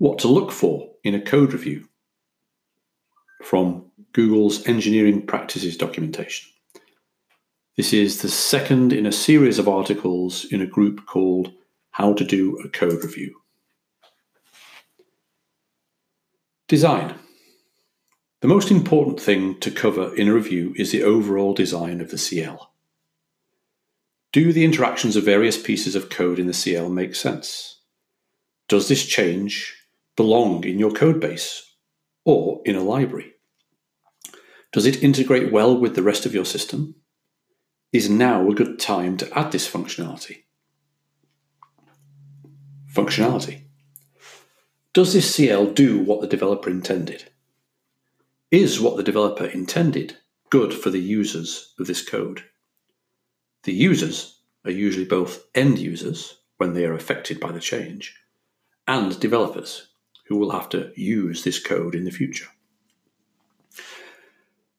What to look for in a code review from Google's Engineering Practices documentation. This is the second in a series of articles in a group called How to Do a Code Review. Design. The most important thing to cover in a review is the overall design of the CL. Do the interactions of various pieces of code in the CL make sense? Does this change belong in your code base or in a library? Does it integrate well with the rest of your system? Is now a good time to add this functionality? Functionality. Does this CL do what the developer intended? Is what the developer intended good for the users of this code? The users are usually both end users when they are affected by the change and developers who will have to use this code in the future.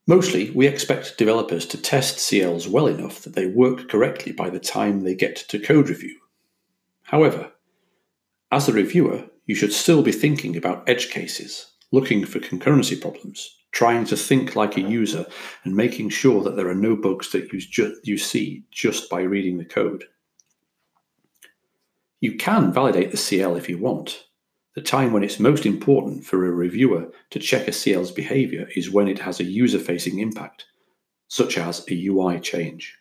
Mostly, we expect developers to test CLs well enough that they work correctly by the time they get to code review. However, as a reviewer, you should still be thinking about edge cases, looking for concurrency problems, trying to think like a user, and making sure that there are no bugs that you, ju- you see just by reading the code. You can validate the CL if you want, the time when it's most important for a reviewer to check a CL's behavior is when it has a user facing impact, such as a UI change.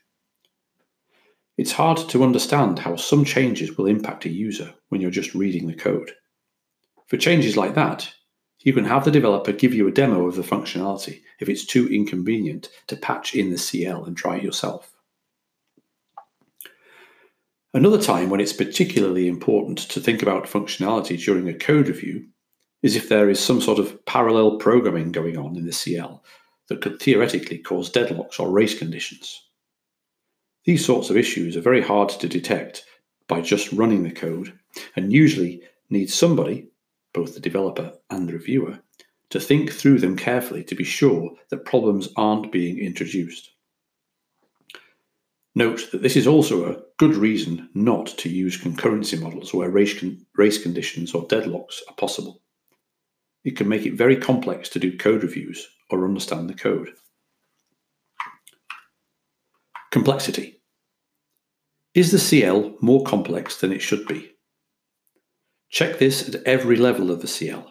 It's hard to understand how some changes will impact a user when you're just reading the code. For changes like that, you can have the developer give you a demo of the functionality if it's too inconvenient to patch in the CL and try it yourself. Another time when it's particularly important to think about functionality during a code review is if there is some sort of parallel programming going on in the CL that could theoretically cause deadlocks or race conditions. These sorts of issues are very hard to detect by just running the code and usually need somebody, both the developer and the reviewer, to think through them carefully to be sure that problems aren't being introduced. Note that this is also a good reason not to use concurrency models where race, con- race conditions or deadlocks are possible. It can make it very complex to do code reviews or understand the code. Complexity. Is the CL more complex than it should be? Check this at every level of the CL.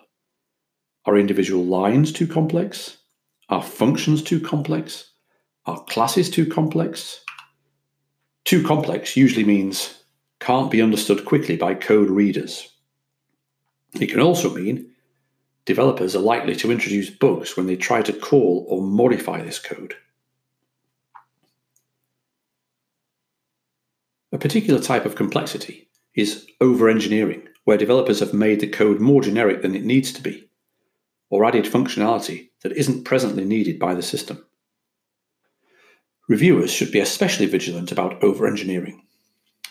Are individual lines too complex? Are functions too complex? Are classes too complex? Too complex usually means can't be understood quickly by code readers. It can also mean developers are likely to introduce bugs when they try to call or modify this code. A particular type of complexity is over engineering, where developers have made the code more generic than it needs to be, or added functionality that isn't presently needed by the system. Reviewers should be especially vigilant about over engineering.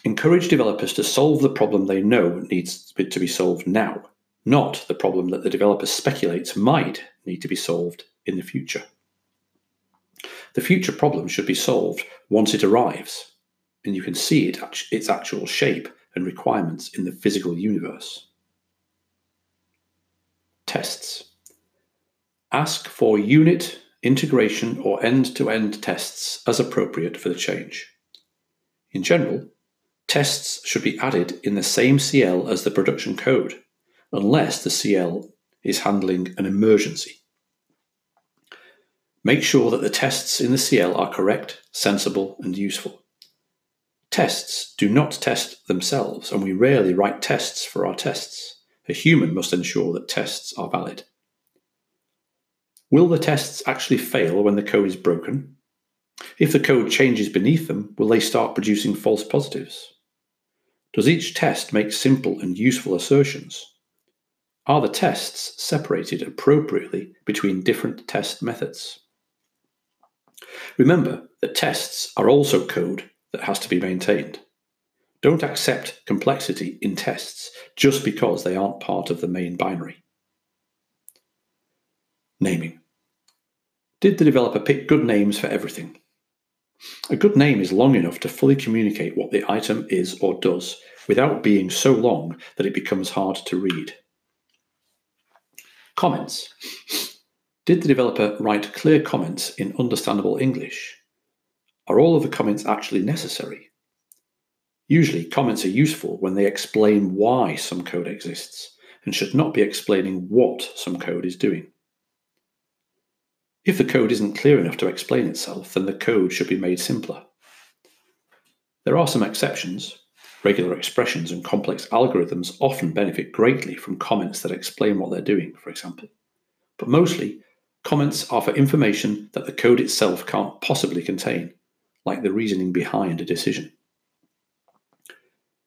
Encourage developers to solve the problem they know needs to be solved now, not the problem that the developer speculates might need to be solved in the future. The future problem should be solved once it arrives, and you can see it, its actual shape and requirements in the physical universe. Tests. Ask for unit integration or end-to-end tests as appropriate for the change. In general, tests should be added in the same CL as the production code, unless the CL is handling an emergency. Make sure that the tests in the CL are correct, sensible, and useful. Tests do not test themselves, and we rarely write tests for our tests. A human must ensure that tests are valid. Will the tests actually fail when the code is broken? If the code changes beneath them, will they start producing false positives? Does each test make simple and useful assertions? Are the tests separated appropriately between different test methods? Remember that tests are also code that has to be maintained. Don't accept complexity in tests just because they aren't part of the main binary. Naming. Did the developer pick good names for everything? A good name is long enough to fully communicate what the item is or does without being so long that it becomes hard to read. Comments. Did the developer write clear comments in understandable English? Are all of the comments actually necessary? Usually, comments are useful when they explain why some code exists and should not be explaining what some code is doing. If the code isn't clear enough to explain itself, then the code should be made simpler. There are some exceptions. Regular expressions and complex algorithms often benefit greatly from comments that explain what they're doing, for example. But mostly, comments are for information that the code itself can't possibly contain, like the reasoning behind a decision.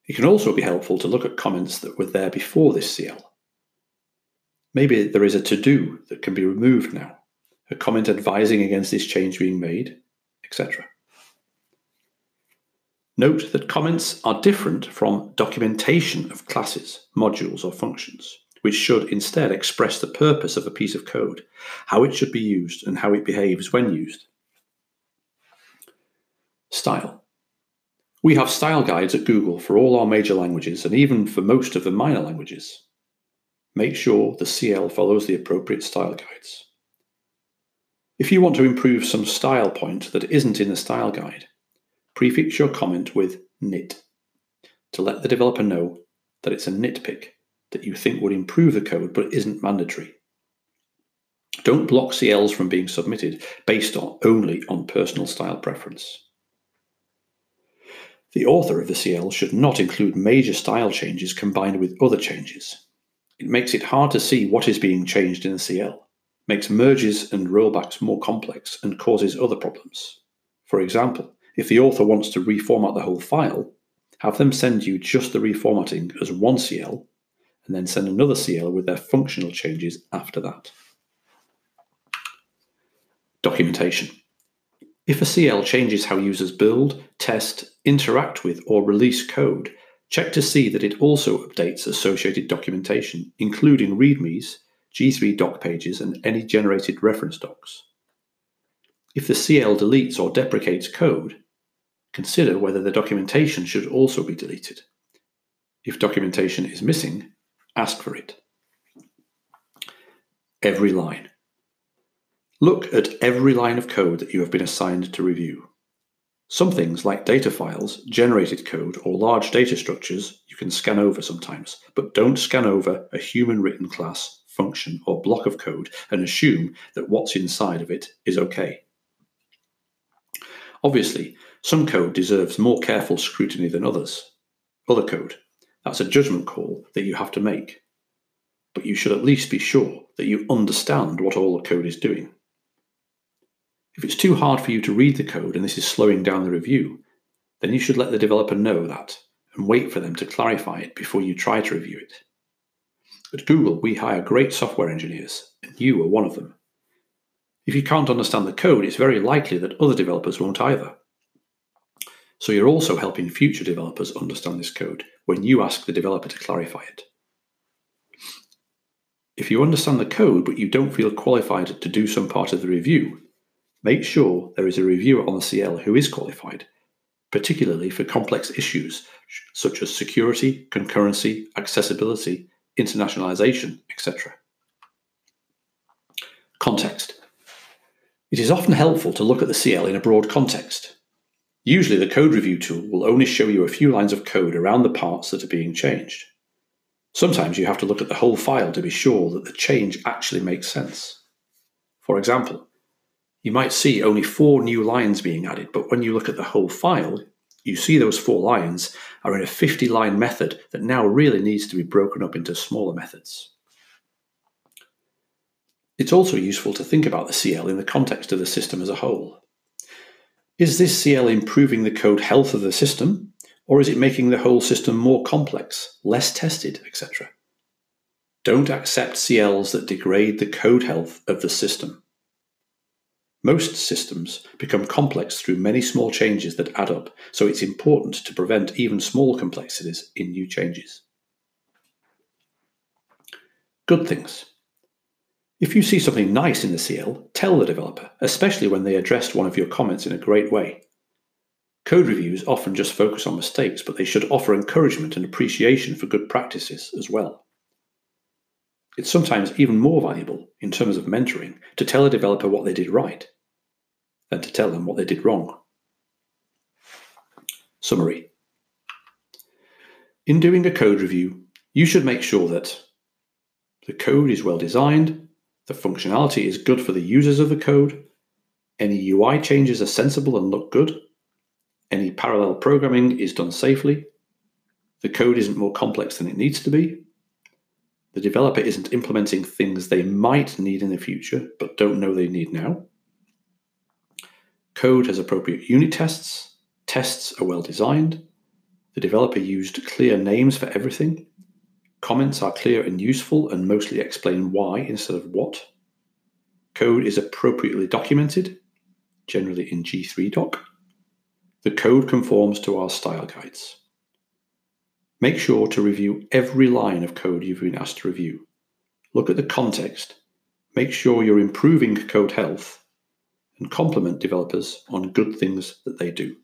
It can also be helpful to look at comments that were there before this CL. Maybe there is a to do that can be removed now, a comment advising against this change being made, etc. Note that comments are different from documentation of classes, modules, or functions, which should instead express the purpose of a piece of code, how it should be used, and how it behaves when used. Style. We have style guides at Google for all our major languages and even for most of the minor languages. Make sure the CL follows the appropriate style guides. If you want to improve some style point that isn't in the style guide, prefix your comment with nit to let the developer know that it's a nitpick that you think would improve the code but isn't mandatory. Don't block CLs from being submitted based on, only on personal style preference. The author of the CL should not include major style changes combined with other changes. It makes it hard to see what is being changed in the CL, makes merges and rollbacks more complex, and causes other problems. For example, if the author wants to reformat the whole file, have them send you just the reformatting as one CL, and then send another CL with their functional changes after that. Documentation. If a CL changes how users build, test, interact with, or release code, check to see that it also updates associated documentation, including READMEs, G3 doc pages, and any generated reference docs. If the CL deletes or deprecates code, consider whether the documentation should also be deleted. If documentation is missing, ask for it. Every line. Look at every line of code that you have been assigned to review. Some things, like data files, generated code, or large data structures, you can scan over sometimes, but don't scan over a human written class, function, or block of code and assume that what's inside of it is okay. Obviously, some code deserves more careful scrutiny than others. Other code, that's a judgment call that you have to make. But you should at least be sure that you understand what all the code is doing. If it's too hard for you to read the code and this is slowing down the review, then you should let the developer know that and wait for them to clarify it before you try to review it. At Google, we hire great software engineers, and you are one of them. If you can't understand the code, it's very likely that other developers won't either. So you're also helping future developers understand this code when you ask the developer to clarify it. If you understand the code but you don't feel qualified to do some part of the review, Make sure there is a reviewer on the CL who is qualified, particularly for complex issues such as security, concurrency, accessibility, internationalization, etc. Context. It is often helpful to look at the CL in a broad context. Usually, the code review tool will only show you a few lines of code around the parts that are being changed. Sometimes you have to look at the whole file to be sure that the change actually makes sense. For example, you might see only four new lines being added, but when you look at the whole file, you see those four lines are in a 50 line method that now really needs to be broken up into smaller methods. It's also useful to think about the CL in the context of the system as a whole. Is this CL improving the code health of the system, or is it making the whole system more complex, less tested, etc.? Don't accept CLs that degrade the code health of the system. Most systems become complex through many small changes that add up, so it's important to prevent even small complexities in new changes. Good things. If you see something nice in the CL, tell the developer, especially when they addressed one of your comments in a great way. Code reviews often just focus on mistakes, but they should offer encouragement and appreciation for good practices as well. It's sometimes even more valuable in terms of mentoring to tell a developer what they did right than to tell them what they did wrong. Summary In doing a code review, you should make sure that the code is well designed, the functionality is good for the users of the code, any UI changes are sensible and look good, any parallel programming is done safely, the code isn't more complex than it needs to be, the developer isn't implementing things they might need in the future but don't know they need now. Code has appropriate unit tests, tests are well designed, the developer used clear names for everything, comments are clear and useful and mostly explain why instead of what. Code is appropriately documented, generally in G3doc. The code conforms to our style guides. Make sure to review every line of code you've been asked to review. Look at the context. Make sure you're improving code health and compliment developers on good things that they do.